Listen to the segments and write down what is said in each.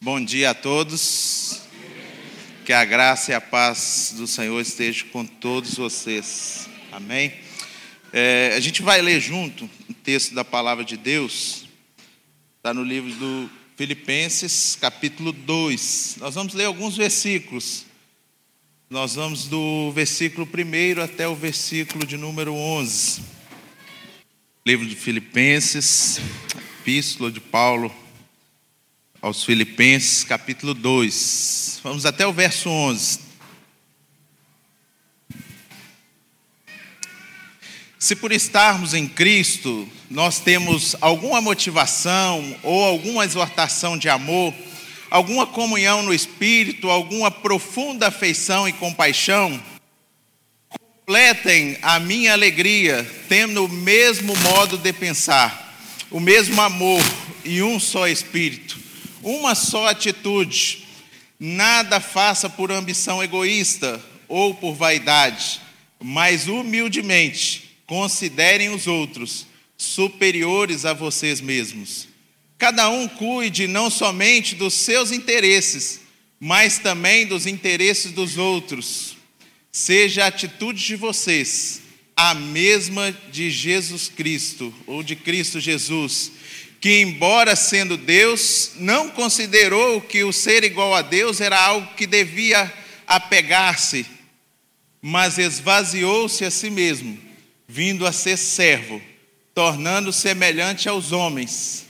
Bom dia a todos. Que a graça e a paz do Senhor estejam com todos vocês. Amém. É, a gente vai ler junto o texto da palavra de Deus. Está no livro do Filipenses, capítulo 2. Nós vamos ler alguns versículos. Nós vamos do versículo 1 até o versículo de número 11. Livro de Filipenses, Epístola de Paulo aos Filipenses, capítulo 2. Vamos até o verso 11. Se por estarmos em Cristo, nós temos alguma motivação ou alguma exortação de amor, alguma comunhão no Espírito, alguma profunda afeição e compaixão, completem a minha alegria, tendo o mesmo modo de pensar, o mesmo amor e um só Espírito uma só atitude. Nada faça por ambição egoísta ou por vaidade, mas humildemente considerem os outros superiores a vocês mesmos. Cada um cuide não somente dos seus interesses, mas também dos interesses dos outros. Seja a atitude de vocês a mesma de Jesus Cristo, ou de Cristo Jesus, que, embora sendo Deus, não considerou que o ser igual a Deus era algo que devia apegar-se, mas esvaziou-se a si mesmo, vindo a ser servo, tornando semelhante aos homens.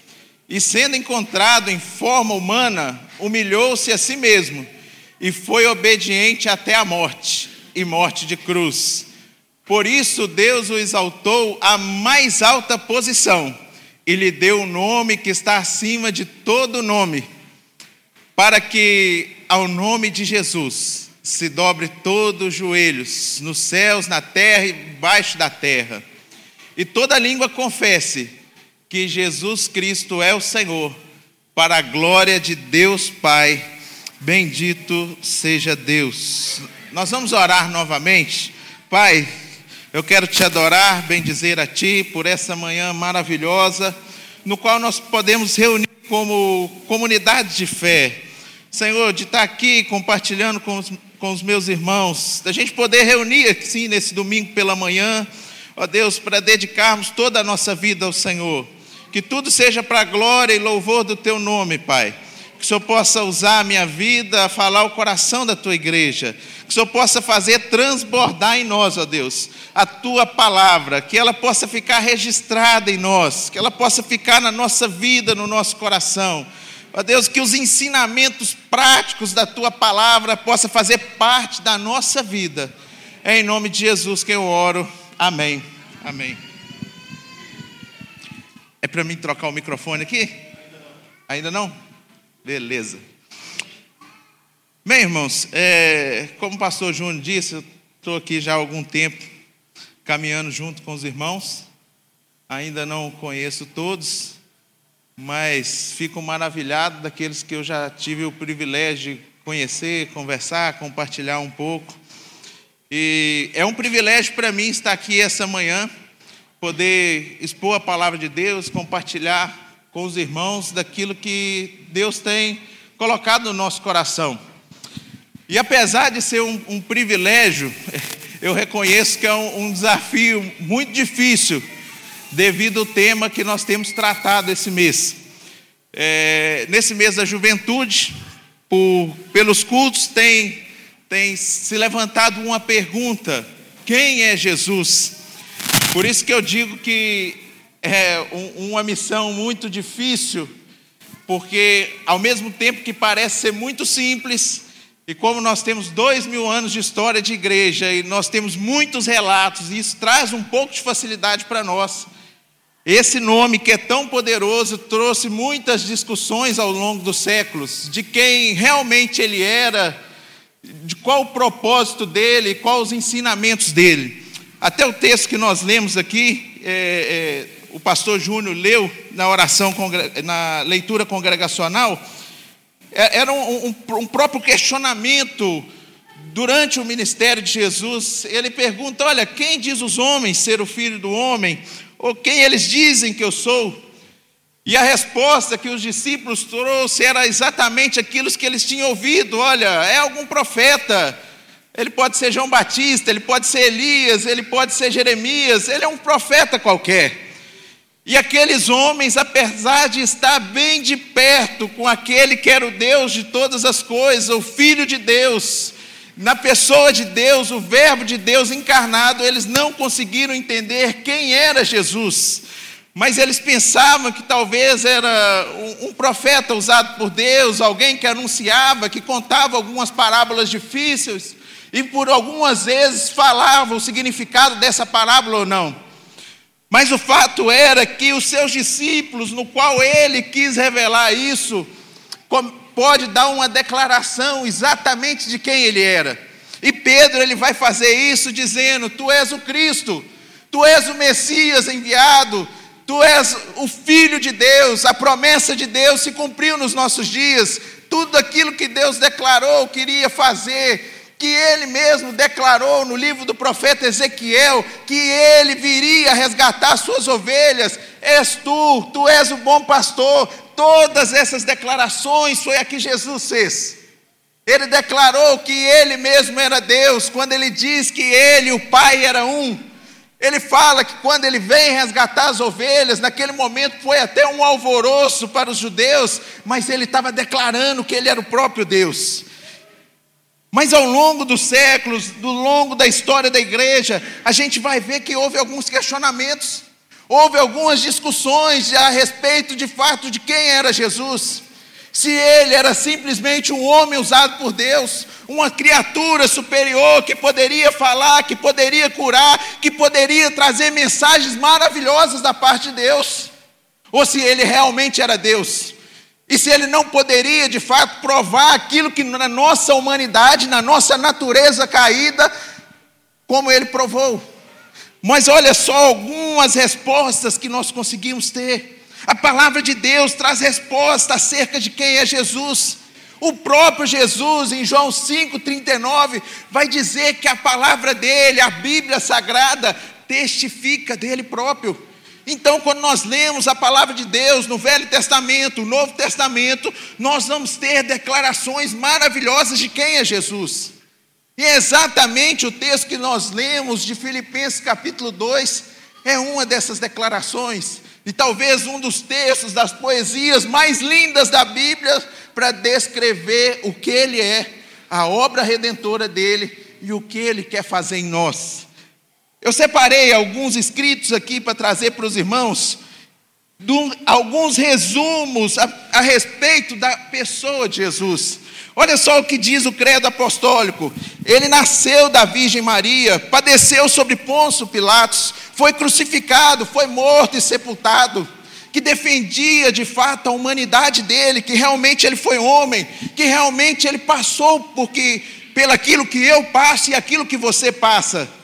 E sendo encontrado em forma humana, humilhou-se a si mesmo e foi obediente até a morte e morte de cruz. Por isso Deus o exaltou à mais alta posição e lhe deu o nome que está acima de todo nome, para que ao nome de Jesus se dobre todos os joelhos, nos céus, na terra e debaixo da terra, e toda língua confesse que Jesus Cristo é o Senhor, para a glória de Deus Pai. Bendito seja Deus. Nós vamos orar novamente. Pai, eu quero te adorar, bendizer a Ti por essa manhã maravilhosa, no qual nós podemos reunir como comunidade de fé. Senhor, de estar aqui compartilhando com os, com os meus irmãos, da gente poder reunir assim nesse domingo pela manhã, ó Deus, para dedicarmos toda a nossa vida ao Senhor. Que tudo seja para a glória e louvor do Teu nome, Pai. Que o Senhor possa usar a minha vida a falar o coração da Tua igreja que o Senhor possa fazer transbordar em nós, ó Deus, a tua palavra, que ela possa ficar registrada em nós, que ela possa ficar na nossa vida, no nosso coração. Ó Deus, que os ensinamentos práticos da tua palavra possa fazer parte da nossa vida. É em nome de Jesus que eu oro. Amém. Amém. É para mim trocar o microfone aqui? Ainda não? Beleza. Bem, irmãos, é, como o pastor Júnior disse, eu estou aqui já há algum tempo caminhando junto com os irmãos. Ainda não conheço todos, mas fico maravilhado daqueles que eu já tive o privilégio de conhecer, conversar, compartilhar um pouco. E é um privilégio para mim estar aqui essa manhã, poder expor a palavra de Deus, compartilhar com os irmãos daquilo que Deus tem colocado no nosso coração. E apesar de ser um, um privilégio, eu reconheço que é um, um, desafio muito difícil, devido ao tema que nós temos tratado esse mês. É, nesse mês da juventude, por, pelos cultos, tem, tem se levantado uma pergunta: quem é Jesus? Por isso que eu digo que é um, uma missão muito difícil, porque ao mesmo tempo que parece ser muito simples, e como nós temos dois mil anos de história de igreja e nós temos muitos relatos, e isso traz um pouco de facilidade para nós. Esse nome que é tão poderoso trouxe muitas discussões ao longo dos séculos de quem realmente ele era, de qual o propósito dele, quais os ensinamentos dele. Até o texto que nós lemos aqui, é, é, o pastor Júnior leu na oração, na leitura congregacional é, era um, um, um próprio questionamento durante o ministério de Jesus. Ele pergunta: Olha, quem diz os homens ser o filho do homem? Ou quem eles dizem que eu sou? E a resposta que os discípulos trouxeram era exatamente aquilo que eles tinham ouvido: olha, é algum profeta, ele pode ser João Batista, ele pode ser Elias, ele pode ser Jeremias, ele é um profeta qualquer. E aqueles homens, apesar de estar bem de perto com aquele que era o Deus de todas as coisas, o Filho de Deus, na pessoa de Deus, o Verbo de Deus encarnado, eles não conseguiram entender quem era Jesus. Mas eles pensavam que talvez era um, profeta usado por Deus, alguém que anunciava, que contava algumas parábolas difíceis e por algumas vezes falava o significado dessa parábola ou não. Mas o fato era que os seus discípulos, no qual ele quis revelar isso, pode dar uma declaração exatamente de quem ele era. E Pedro ele vai fazer isso dizendo: Tu és o Cristo, Tu és o Messias enviado, Tu és o Filho de Deus, a promessa de Deus se cumpriu nos nossos dias. Tudo aquilo que Deus declarou queria fazer, que Ele mesmo declarou no livro do profeta Ezequiel, que Ele viria resgatar suas ovelhas. És tu, tu és o bom pastor. Todas essas declarações foi a que Jesus fez. Ele declarou que Ele mesmo era Deus, quando Ele diz que Ele e o Pai era um. Ele fala que quando ele vem resgatar as ovelhas, naquele momento foi até um alvoroço para os judeus, mas ele estava declarando que ele era o próprio Deus. Mas ao longo dos séculos, do longo da história da igreja, a gente vai ver que houve alguns questionamentos, houve algumas discussões a respeito de fato de quem era Jesus. Se ele era simplesmente um homem usado por Deus, uma criatura superior que poderia falar, que poderia curar, que poderia trazer mensagens maravilhosas da parte de Deus, ou se ele realmente era Deus. E se ele não poderia, de fato, provar aquilo que na nossa humanidade, na nossa natureza caída, como ele provou. Mas olha só algumas respostas que nós conseguimos ter. A palavra de Deus traz resposta acerca de quem é Jesus. O próprio Jesus, em João 5,39, vai dizer que a palavra dele, a Bíblia Sagrada, testifica dele próprio. Então, quando nós lemos a palavra de Deus no Velho Testamento, no Novo Testamento, nós vamos ter declarações maravilhosas de quem é Jesus. E é exatamente o texto que nós lemos de Filipenses capítulo 2 é uma dessas declarações. E talvez um dos textos das poesias mais lindas da Bíblia para descrever o que Ele é, a obra redentora dele e o que Ele quer fazer em nós. Eu separei alguns escritos aqui para trazer para os irmãos, do, alguns resumos a, a respeito da pessoa de Jesus. Olha só o que diz o credo apostólico. Ele nasceu da Virgem Maria, padeceu sobre Pôncio Pilatos, foi crucificado, foi morto e sepultado, que defendia de fato a humanidade dele, que realmente ele foi homem, que realmente ele passou porque pelaquilo que eu passo e aquilo que você passa.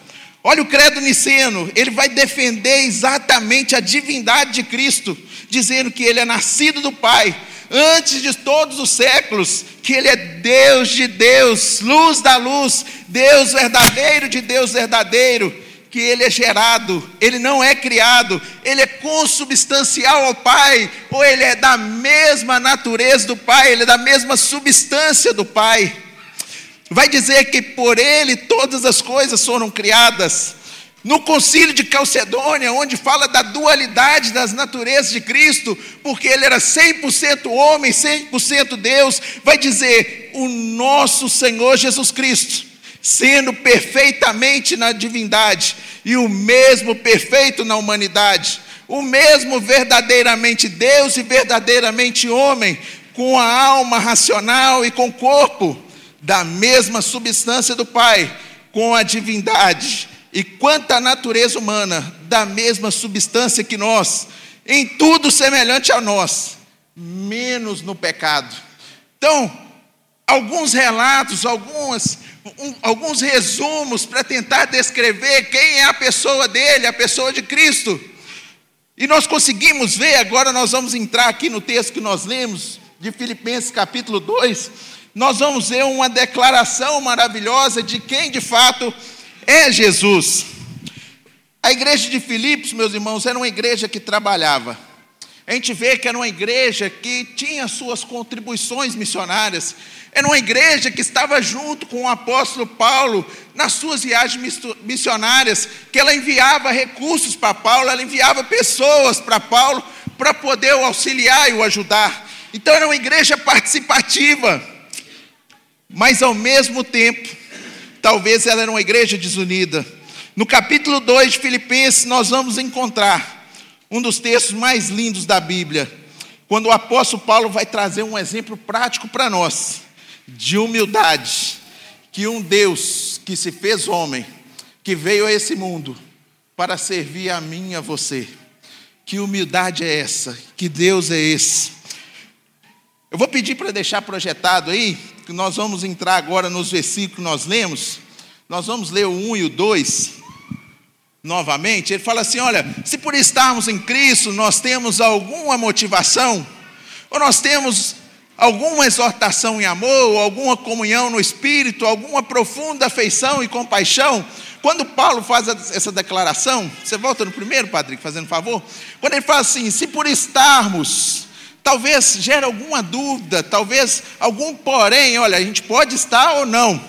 Olha o credo niceno, ele vai defender exatamente a divindade de Cristo, dizendo que ele é nascido do Pai, antes de todos os séculos, que Ele é Deus de Deus, luz da luz, Deus verdadeiro de Deus verdadeiro, que Ele é gerado, Ele não é criado, Ele é consubstancial ao Pai, ou Ele é da mesma natureza do Pai, Ele é da mesma substância do Pai. Vai dizer que por Ele todas as coisas foram criadas. No concílio de Calcedônia, onde fala da dualidade das naturezas de Cristo, porque ele era 100% homem, 100% Deus, vai dizer: o nosso Senhor Jesus Cristo, sendo perfeitamente na divindade e o mesmo perfeito na humanidade, o mesmo verdadeiramente Deus e verdadeiramente homem, com a alma racional e com o corpo da mesma substância do Pai, com a divindade e quanto natureza humana, da mesma substância que nós, em tudo semelhante a nós, menos no pecado. Então, alguns relatos, algumas, um, alguns resumos para tentar descrever quem é a pessoa dele, a pessoa de Cristo. E nós conseguimos ver, agora nós vamos entrar aqui no texto que nós lemos, de Filipenses capítulo 2, nós vamos ver uma declaração maravilhosa de quem de fato é Jesus. A igreja de Filipos, meus irmãos, era uma igreja que trabalhava. A gente vê que era uma igreja que tinha suas contribuições missionárias, era uma igreja que estava junto com o apóstolo Paulo nas suas viagens missionárias, que ela enviava recursos para Paulo, ela enviava pessoas para Paulo para poder o auxiliar e o ajudar. Então era uma igreja participativa, mas ao mesmo tempo, talvez ela era uma igreja desunida. No capítulo 2 de Filipenses, nós vamos encontrar um dos textos mais lindos da Bíblia, quando o apóstolo Paulo vai trazer um exemplo prático para nós de humildade, que um Deus que se fez homem, que veio a esse mundo para servir a mim e a você. Que humildade é essa? Que Deus é esse? Eu vou pedir para deixar projetado aí, que nós vamos entrar agora nos versículos que nós lemos. Nós vamos ler o 1 e o 2 novamente. Ele fala assim: olha, se por estarmos em Cristo nós temos alguma motivação, ou nós temos alguma exortação em amor, alguma comunhão no espírito, alguma profunda afeição e compaixão. Quando Paulo faz essa declaração, você volta no primeiro, Padre, fazendo favor. Quando ele fala assim: se por estarmos, talvez gere alguma dúvida, talvez algum porém, olha, a gente pode estar ou não.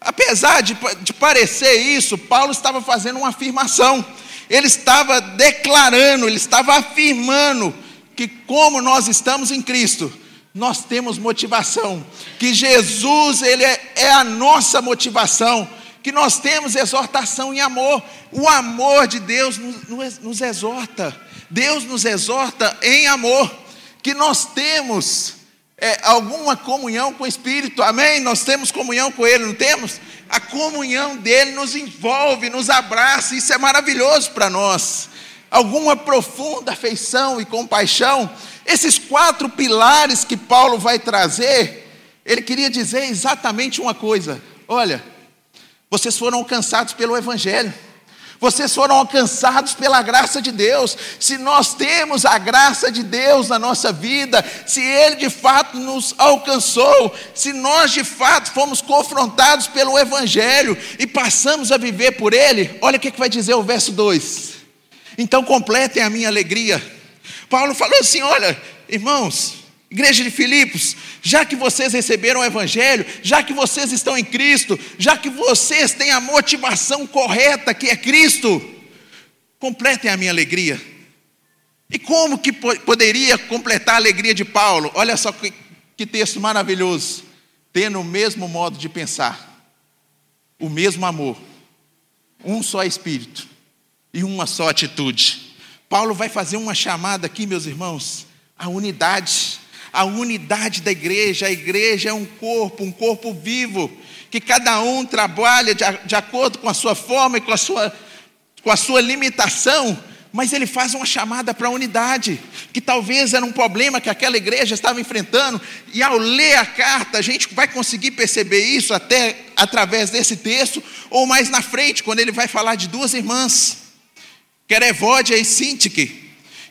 Apesar de, de parecer isso, Paulo estava fazendo uma afirmação. Ele estava declarando, ele estava afirmando que, como nós estamos em Cristo, nós temos motivação, que Jesus ele é, é, a nossa motivação, que nós temos exortação em amor. O amor de Deus nos, nos exorta, Deus nos exorta em amor, que nós temos é, alguma comunhão com o Espírito, amém? Nós temos comunhão com Ele, não temos? A comunhão dele nos envolve, nos abraça, isso é maravilhoso para nós. Alguma profunda afeição e compaixão esses quatro pilares que Paulo vai trazer, ele queria dizer exatamente uma coisa: olha, vocês foram alcançados pelo Evangelho. Vocês foram alcançados pela graça de Deus. Se nós temos a graça de Deus na nossa vida, se Ele de fato nos alcançou, se nós de fato fomos confrontados pelo Evangelho e passamos a viver por Ele, olha o que vai dizer o verso 2: então completem a minha alegria Paulo falou assim: olha, irmãos, igreja de Filipos, já que vocês receberam o Evangelho, já que vocês estão em Cristo, já que vocês têm a motivação correta que é Cristo, completem a minha alegria. E como que poderia completar a alegria de Paulo? Olha só que, que texto maravilhoso. Tendo o mesmo modo de pensar, o mesmo amor, um só espírito e uma só atitude. Paulo vai fazer uma chamada aqui, meus irmãos, a unidade, a unidade da igreja. A igreja é um corpo, um corpo vivo, que cada um trabalha de, de acordo com a sua forma e com a sua, com a sua limitação, mas ele faz uma chamada para a unidade, que talvez era um problema que aquela igreja estava enfrentando, e ao ler a carta, a gente vai conseguir perceber isso até através desse texto, ou mais na frente, quando ele vai falar de duas irmãs Querevódia e Sintique,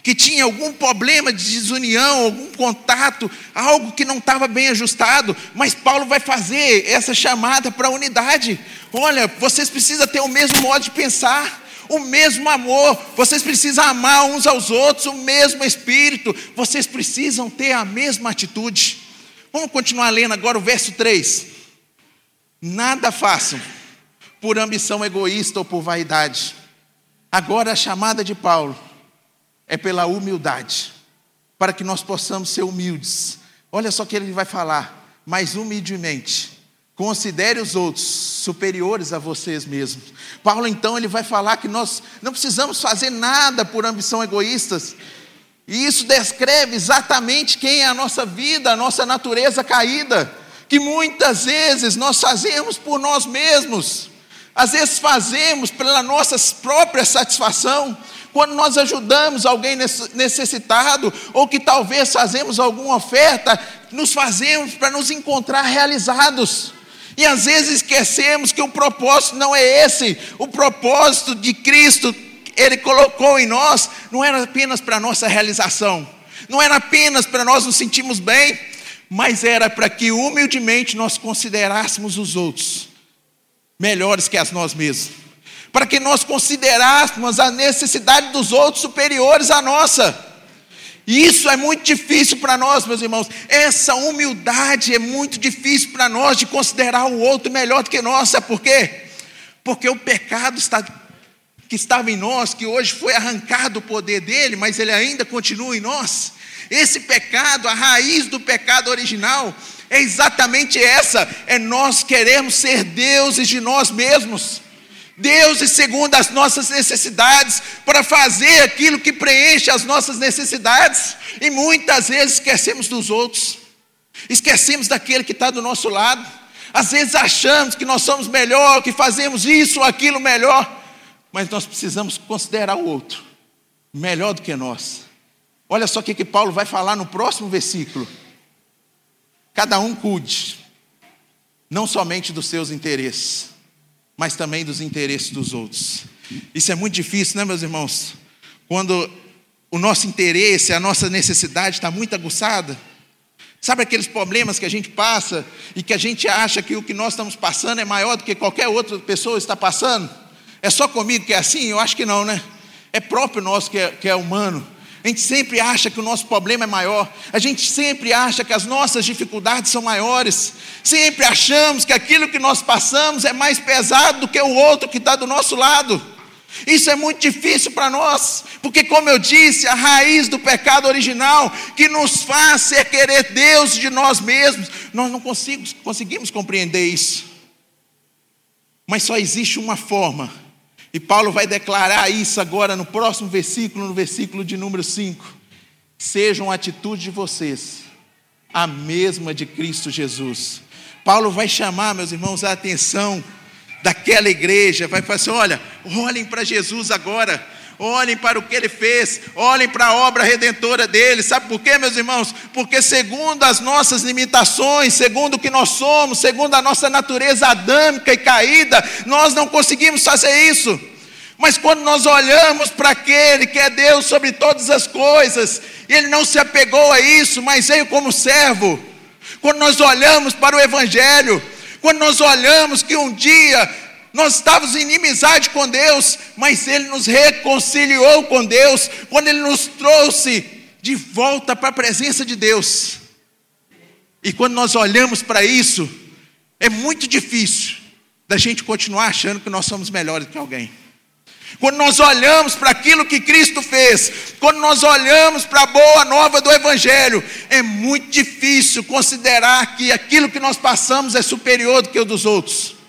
que tinha algum problema de desunião, algum contato, algo que não estava bem ajustado, mas Paulo vai fazer essa chamada para a unidade. Olha, vocês precisam ter o mesmo modo de pensar, o mesmo amor, vocês precisam amar uns aos outros, o mesmo espírito, vocês precisam ter a mesma atitude. Vamos continuar lendo agora o verso 3. Nada façam por ambição egoísta ou por vaidade Agora a chamada de Paulo é pela humildade, para que nós possamos ser humildes. Olha só que ele vai falar, mas humildemente. Considere os outros superiores a vocês mesmos. Paulo então ele vai falar que nós não precisamos fazer nada por ambição egoístas. E isso descreve exatamente quem é a nossa vida, a nossa natureza caída, que muitas vezes nós fazemos por nós mesmos. Às vezes fazemos pela nossa própria satisfação, quando nós ajudamos alguém necessitado, ou que talvez fazemos alguma oferta, nos fazemos para nos encontrar realizados. E às vezes esquecemos que o propósito não é esse, o propósito de Cristo, Ele colocou em nós, não era apenas para nossa realização, não era apenas para nós nos sentirmos bem, mas era para que humildemente nós considerássemos os outros melhores que as nós mesmos, para que nós considerássemos a necessidade dos outros superiores à nossa. E isso é muito difícil para nós, meus irmãos. Essa humildade é muito difícil para nós de considerar o outro melhor do que nós. Sabe por quê? Porque o pecado está, que estava em nós, que hoje foi arrancado o poder dele, mas ele ainda continua em nós. Esse pecado, a raiz do pecado original, é exatamente essa: é nós queremos ser deuses de nós mesmos. Deuses segundo as nossas necessidades, para fazer aquilo que preenche as nossas necessidades, e muitas vezes esquecemos dos outros, esquecemos daquele que está do nosso lado, às vezes achamos que nós somos melhor, que fazemos isso ou aquilo melhor, mas nós precisamos considerar o outro melhor do que nós. Olha só o que Paulo vai falar no próximo versículo. Cada um cuide, não somente dos seus interesses, mas também dos interesses dos outros. Isso é muito difícil, né, meus irmãos? Quando o nosso interesse, a nossa necessidade está muito aguçada. Sabe aqueles problemas que a gente passa e que a gente acha que o que nós estamos passando é maior do que qualquer outra pessoa está passando? É só comigo que é assim? Eu acho que não, né? É próprio nosso que é, que é humano. A gente sempre acha que o nosso problema é maior, a gente sempre acha que as nossas dificuldades são maiores, sempre achamos que aquilo que nós passamos é mais pesado do que o outro que está do nosso lado. Isso é muito difícil para nós, porque, como eu disse, a raiz do pecado original que nos faz ser querer Deus de nós mesmos, nós não conseguimos, conseguimos compreender isso. Mas só existe uma forma e Paulo vai declarar isso agora no próximo versículo, no versículo de número 5. Sejam a atitude de vocês a mesma de Cristo Jesus. Paulo vai chamar, meus irmãos, a atenção daquela igreja, vai falar assim: olha, olhem para Jesus agora olhem para o que ele fez, olhem para a obra redentora dele. Sabe por quê, meus irmãos? Porque, segundo as nossas limitações, segundo o que nós somos, segundo a nossa natureza adâmica e caída, nós não conseguimos fazer isso. Mas quando nós olhamos para aquele que é Deus sobre todas as coisas, ele não se apegou a isso, mas veio como servo. Quando nós olhamos para o Evangelho, quando nós olhamos que um dia nós estávamos em inimizade com Deus, mas Ele nos reconciliou com Deus, quando Ele nos trouxe de volta para a presença de Deus. E quando nós olhamos para isso, é muito difícil da gente continuar achando que nós somos melhores que alguém. Quando nós olhamos para aquilo que Cristo fez, quando nós olhamos para a boa nova do Evangelho, é muito difícil considerar que aquilo que nós passamos é superior do que o dos outros.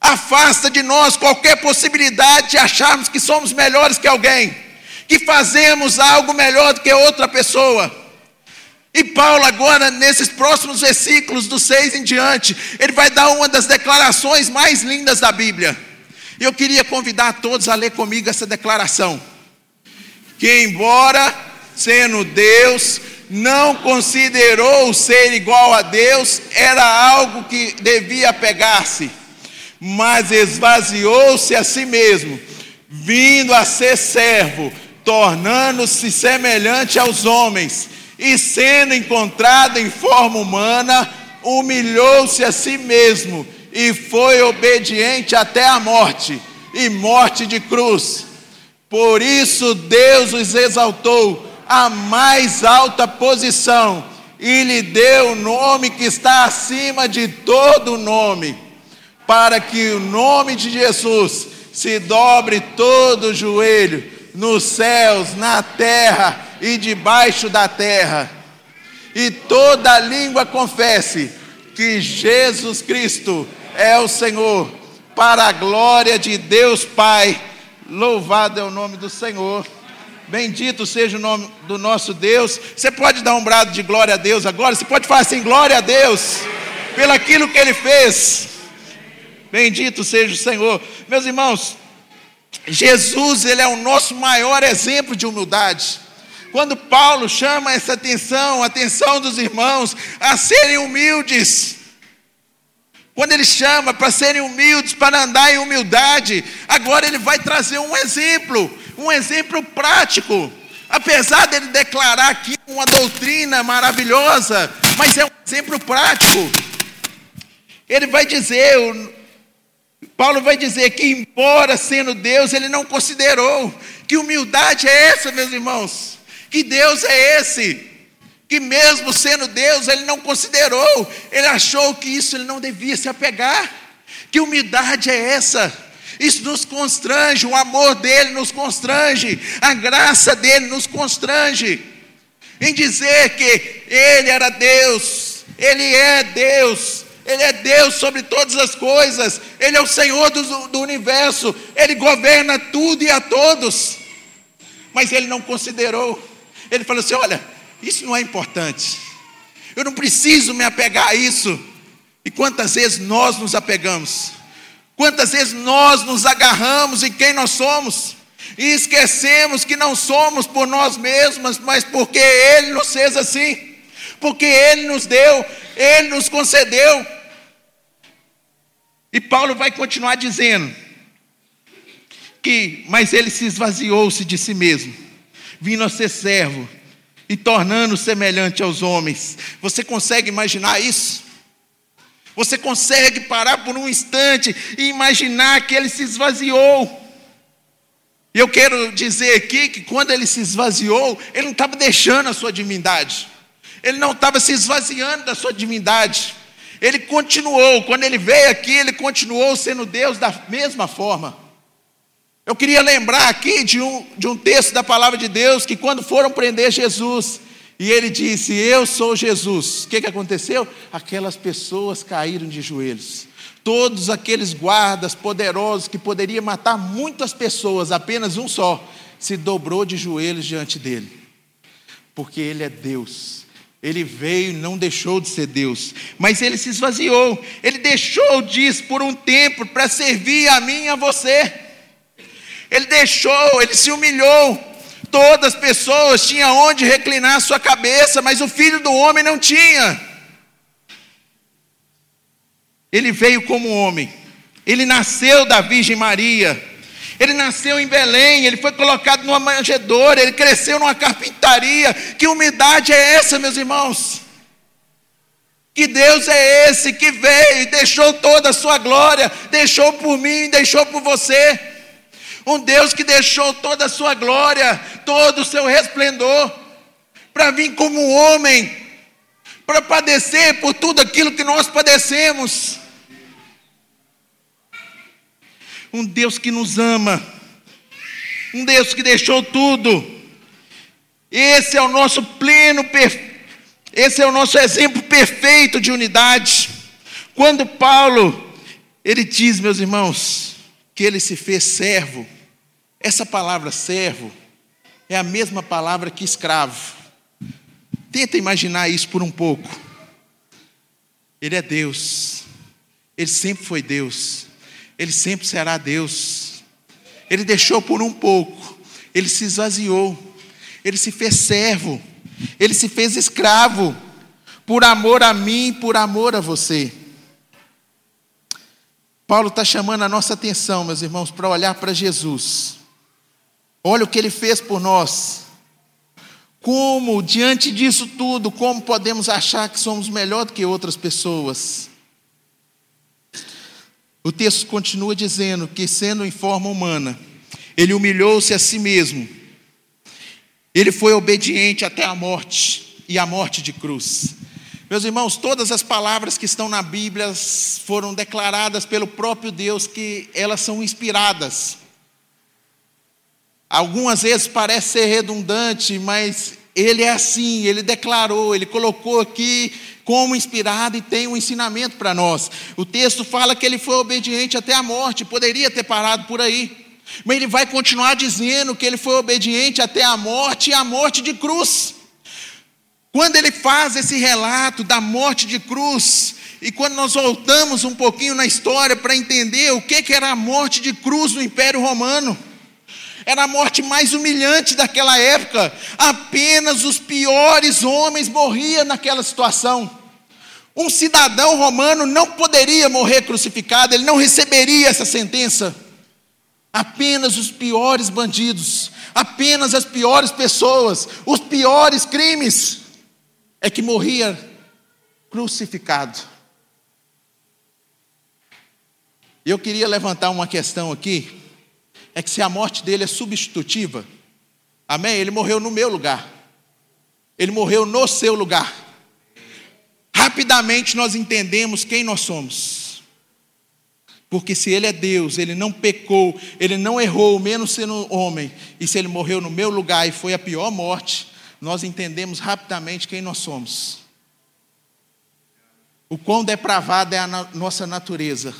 Afasta de nós qualquer possibilidade de acharmos que somos melhores que alguém, que fazemos algo melhor do que outra pessoa. E Paulo, agora, nesses próximos versículos, do 6 em diante, ele vai dar uma das declarações mais lindas da Bíblia. E eu queria convidar todos a ler comigo essa declaração. Que, embora sendo Deus, não considerou ser igual a Deus, era algo que devia pegar-se mas esvaziou-se a si mesmo, vindo a ser servo, tornando-se semelhante aos homens, e sendo encontrado em forma humana, humilhou-se a si mesmo e foi obediente até a morte e morte de cruz. Por isso Deus os exaltou à mais alta posição e lhe deu o nome que está acima de todo nome para que o nome de Jesus se dobre todo o joelho, nos céus, na terra e debaixo da terra, e toda língua confesse que Jesus Cristo é o Senhor, para a glória de Deus Pai. Louvado é o nome do Senhor. Bendito seja o nome do nosso Deus. Você pode dar um brado de glória a Deus agora? Você pode falar assim: glória a Deus, pelo aquilo que Ele fez. Bendito seja o Senhor. Meus irmãos, Jesus, ele é o nosso maior exemplo de humildade. Quando Paulo chama essa atenção, a atenção dos irmãos a serem humildes, quando ele chama para serem humildes, para andar em humildade, agora ele vai trazer um exemplo, um exemplo prático. Apesar dele declarar aqui uma doutrina maravilhosa, mas é um exemplo prático. Ele vai dizer: Paulo vai dizer que, embora sendo Deus, ele não considerou. Que humildade é essa, meus irmãos? Que Deus é esse? Que mesmo sendo Deus, ele não considerou. Ele achou que isso ele não devia se apegar. Que humildade é essa? Isso nos constrange, o amor dele nos constrange, a graça dele nos constrange. Em dizer que ele era Deus, ele é Deus, ele é Deus sobre todas as coisas, Ele é o Senhor do, do, universo, Ele governa tudo e a todos. Mas Ele não considerou, Ele falou assim: olha, isso não é importante, eu não preciso me apegar a isso. E quantas vezes nós nos apegamos, quantas vezes nós nos agarramos em quem nós somos, e esquecemos que não somos por nós mesmos, mas porque Ele nos fez assim, porque Ele nos deu, Ele nos concedeu. E Paulo vai continuar dizendo que, mas ele se esvaziou-se de si mesmo, vindo a ser servo e tornando semelhante aos homens. Você consegue imaginar isso? Você consegue parar por um instante e imaginar que ele se esvaziou? Eu quero dizer aqui que quando ele se esvaziou, ele não estava deixando a sua divindade, ele não estava se esvaziando da sua divindade. Ele continuou, quando ele veio aqui, ele continuou sendo Deus da mesma forma. Eu queria lembrar aqui de um, de um texto da palavra de Deus que quando foram prender Jesus, e ele disse: Eu sou Jesus. O que, que aconteceu? Aquelas pessoas caíram de joelhos. Todos aqueles guardas poderosos que poderiam matar muitas pessoas, apenas um só, se dobrou de joelhos diante dele, porque ele é Deus. Ele veio e não deixou de ser Deus, mas ele se esvaziou. Ele deixou disso por um tempo para servir a mim e a você. Ele deixou, ele se humilhou. Todas as pessoas tinham onde reclinar sua cabeça, mas o filho do homem não tinha. Ele veio como homem. Ele nasceu da Virgem Maria. Ele nasceu em Belém, ele foi colocado numa manjedoura, ele cresceu numa carpintaria. Que umidade é essa, meus irmãos? Que Deus é esse que veio e deixou toda a sua glória, deixou por mim, deixou por você. Um Deus que deixou toda a sua glória, todo o seu resplendor, para vir como um homem, para padecer por tudo aquilo que nós padecemos um Deus que nos ama, um Deus que deixou tudo. Esse é o nosso pleno, esse é o nosso exemplo perfeito de unidade. Quando Paulo, ele diz, meus irmãos, que ele se fez servo, essa palavra servo é a mesma palavra que escravo. Tenta imaginar isso por um pouco. Ele é Deus, ele sempre foi Deus, ele sempre será Deus. Ele deixou por um pouco, ele se esvaziou, ele se fez servo, ele se fez escravo, por amor a mim, por amor a você. Paulo está chamando a nossa atenção, meus irmãos, para olhar para Jesus. Olha o que ele fez por nós. Como, diante disso tudo, como podemos achar que somos melhor do que outras pessoas? O texto continua dizendo que, sendo em forma humana, ele humilhou-se a si mesmo. Ele foi obediente até a morte e a morte de cruz. Meus irmãos, todas as palavras que estão na Bíblia foram declaradas pelo próprio Deus que elas são inspiradas. Algumas vezes parece ser redundante, mas ele é assim, ele declarou, ele colocou aqui como inspirado e tem um ensinamento para nós. O texto fala que ele foi obediente até a morte, poderia ter parado por aí. Mas ele vai continuar dizendo que ele foi obediente até a morte e a morte de cruz. Quando ele faz esse relato da morte de cruz, e quando nós voltamos um pouquinho na história para entender o que, que era a morte de cruz no Império Romano, era a morte mais humilhante daquela época. Apenas os piores homens morriam naquela situação. Um cidadão romano não poderia morrer crucificado, ele não receberia essa sentença. Apenas os piores bandidos, apenas as piores pessoas, os piores crimes é que morria crucificado. Eu queria levantar uma questão aqui, é que se a morte dele é substitutiva, amém? Ele morreu no meu lugar. Ele morreu no seu lugar. Rapidamente nós entendemos quem nós somos. Porque se ele é Deus, ele não pecou, ele não errou, menos sendo homem, e se ele morreu no meu lugar e foi a pior morte, nós entendemos rapidamente quem nós somos. O quão depravada é a nossa natureza.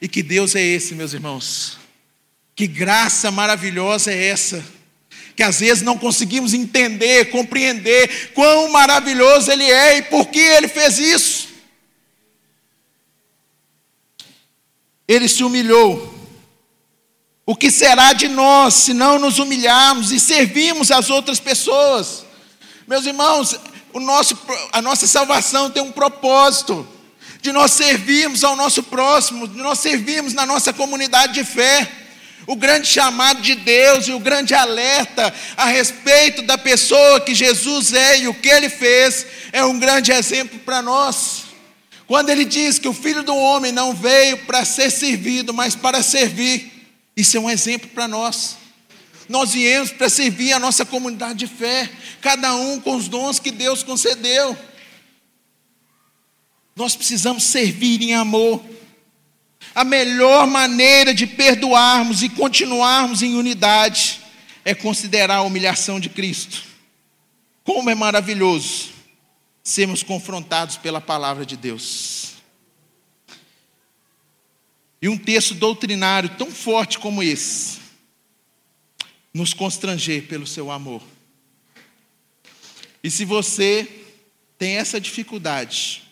E que Deus é esse, meus irmãos. Que graça maravilhosa é essa. Que às vezes não conseguimos entender, compreender quão maravilhoso Ele é e por que Ele fez isso. Ele se humilhou. O que será de nós se não nos humilharmos e servirmos as outras pessoas? Meus irmãos, o nosso, a nossa salvação tem um propósito de nós servirmos ao nosso próximo, de nós servirmos na nossa comunidade de fé. O grande chamado de Deus e o grande alerta a respeito da pessoa que Jesus é e o que ele fez é um grande exemplo para nós. Quando ele diz que o filho do homem não veio para ser servido, mas para servir, isso é um exemplo para nós. Nós viemos para servir a nossa comunidade de fé, cada um com os dons que Deus concedeu. Nós precisamos servir em amor. A melhor maneira de perdoarmos e continuarmos em unidade é considerar a humilhação de Cristo. Como é maravilhoso sermos confrontados pela palavra de Deus. E um texto doutrinário tão forte como esse nos constranger pelo seu amor. E se você tem essa dificuldade,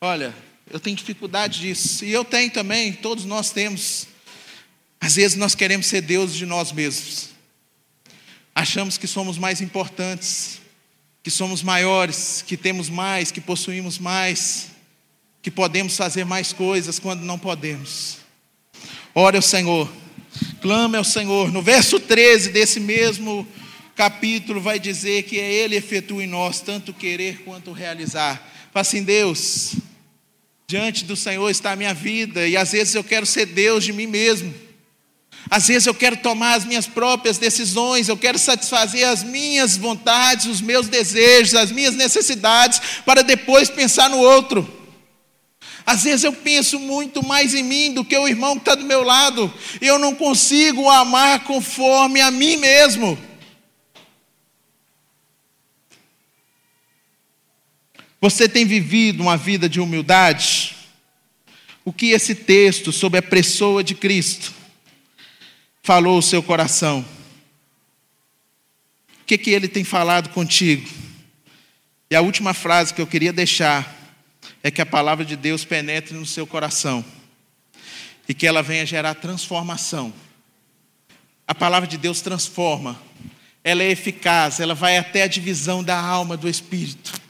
olha, eu tenho dificuldade disso, e eu tenho também, todos nós temos. Às vezes nós queremos ser deuses de nós mesmos, achamos que somos mais importantes, que somos maiores, que temos mais, que possuímos mais, que podemos fazer mais coisas quando não podemos. Ore ao Senhor clame ao Senhor. No verso 13 desse mesmo capítulo, vai dizer que é Ele efetua em nós tanto querer quanto realizar. Fala assim, Deus, diante do Senhor está a minha vida, e às vezes eu quero ser Deus de mim mesmo. Às vezes eu quero tomar as minhas próprias decisões, eu quero satisfazer as minhas vontades, os meus desejos, as minhas necessidades, para depois pensar no outro. Às vezes eu penso muito mais em mim do que o irmão que está do meu lado, e eu não consigo amar conforme a mim mesmo. Você tem vivido uma vida de humildade? O que esse texto sobre a pessoa de Cristo falou ao seu coração? O que, que ele tem falado contigo? E a última frase que eu queria deixar é que a palavra de Deus penetre no seu coração e que ela venha gerar transformação. A palavra de Deus transforma, ela é eficaz, ela vai até a divisão da alma, do espírito.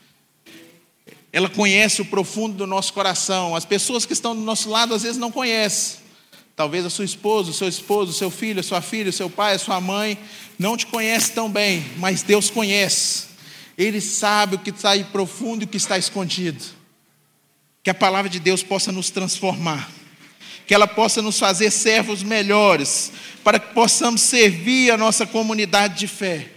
Ela conhece o profundo do nosso coração. As pessoas que estão do nosso lado às vezes não conhecem. Talvez a sua esposa, o seu esposo, o seu filho, a sua filha, o seu pai, a sua mãe não te conhece tão bem, mas Deus conhece. Ele sabe o que está aí profundo e o que está escondido que a palavra de Deus possa nos transformar, que ela possa nos fazer servos melhores, para que possamos servir a nossa comunidade de fé,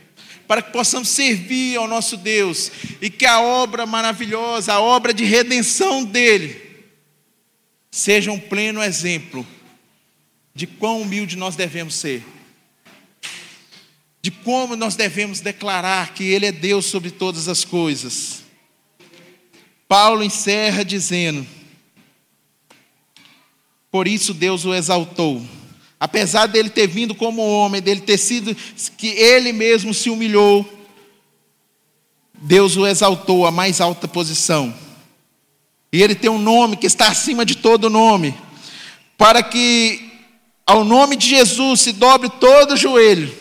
para que possamos servir ao nosso Deus e que a obra maravilhosa, a obra de redenção dele, seja um pleno exemplo de quão humilde nós devemos ser, de como nós devemos declarar que Ele é Deus sobre todas as coisas Paulo encerra dizendo: Por isso Deus o exaltou. Apesar dele ter vindo como homem, dele ter sido que ele mesmo se humilhou, Deus o exaltou à mais alta posição. E ele tem um nome que está acima de todo nome, para que ao nome de Jesus se dobre todo o joelho,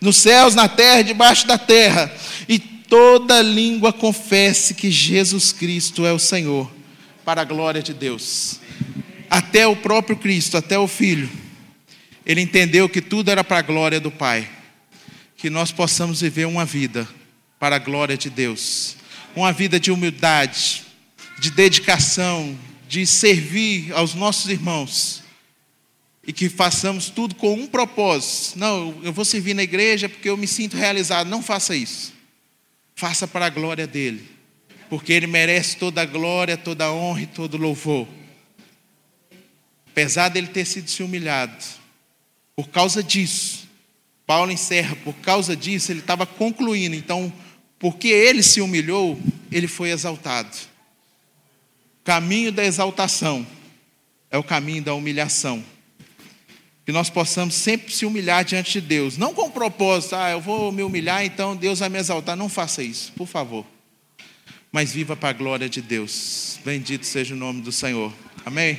nos céus, na terra, debaixo da terra, e toda língua confesse que Jesus Cristo é o Senhor, para a glória de Deus. Até o próprio Cristo, até o Filho, ele entendeu que tudo era para a glória do Pai. Que nós possamos viver uma vida para a glória de Deus, uma vida de humildade, de dedicação, de servir aos nossos irmãos e que façamos tudo com um propósito. Não, eu vou servir na igreja porque eu me sinto realizado. Não faça isso. Faça para a glória dele, porque ele merece toda a glória, toda a honra e todo o louvor. Apesar dele ter sido se humilhado, por causa disso, Paulo encerra, por causa disso, ele estava concluindo. Então, porque ele se humilhou, ele foi exaltado. O caminho da exaltação é o caminho da humilhação. Que nós possamos sempre se humilhar diante de Deus, não com o propósito, ah, eu vou me humilhar, então Deus vai me exaltar. Não faça isso, por favor. Mas viva para a glória de Deus. Bendito seja o nome do Senhor. Amém?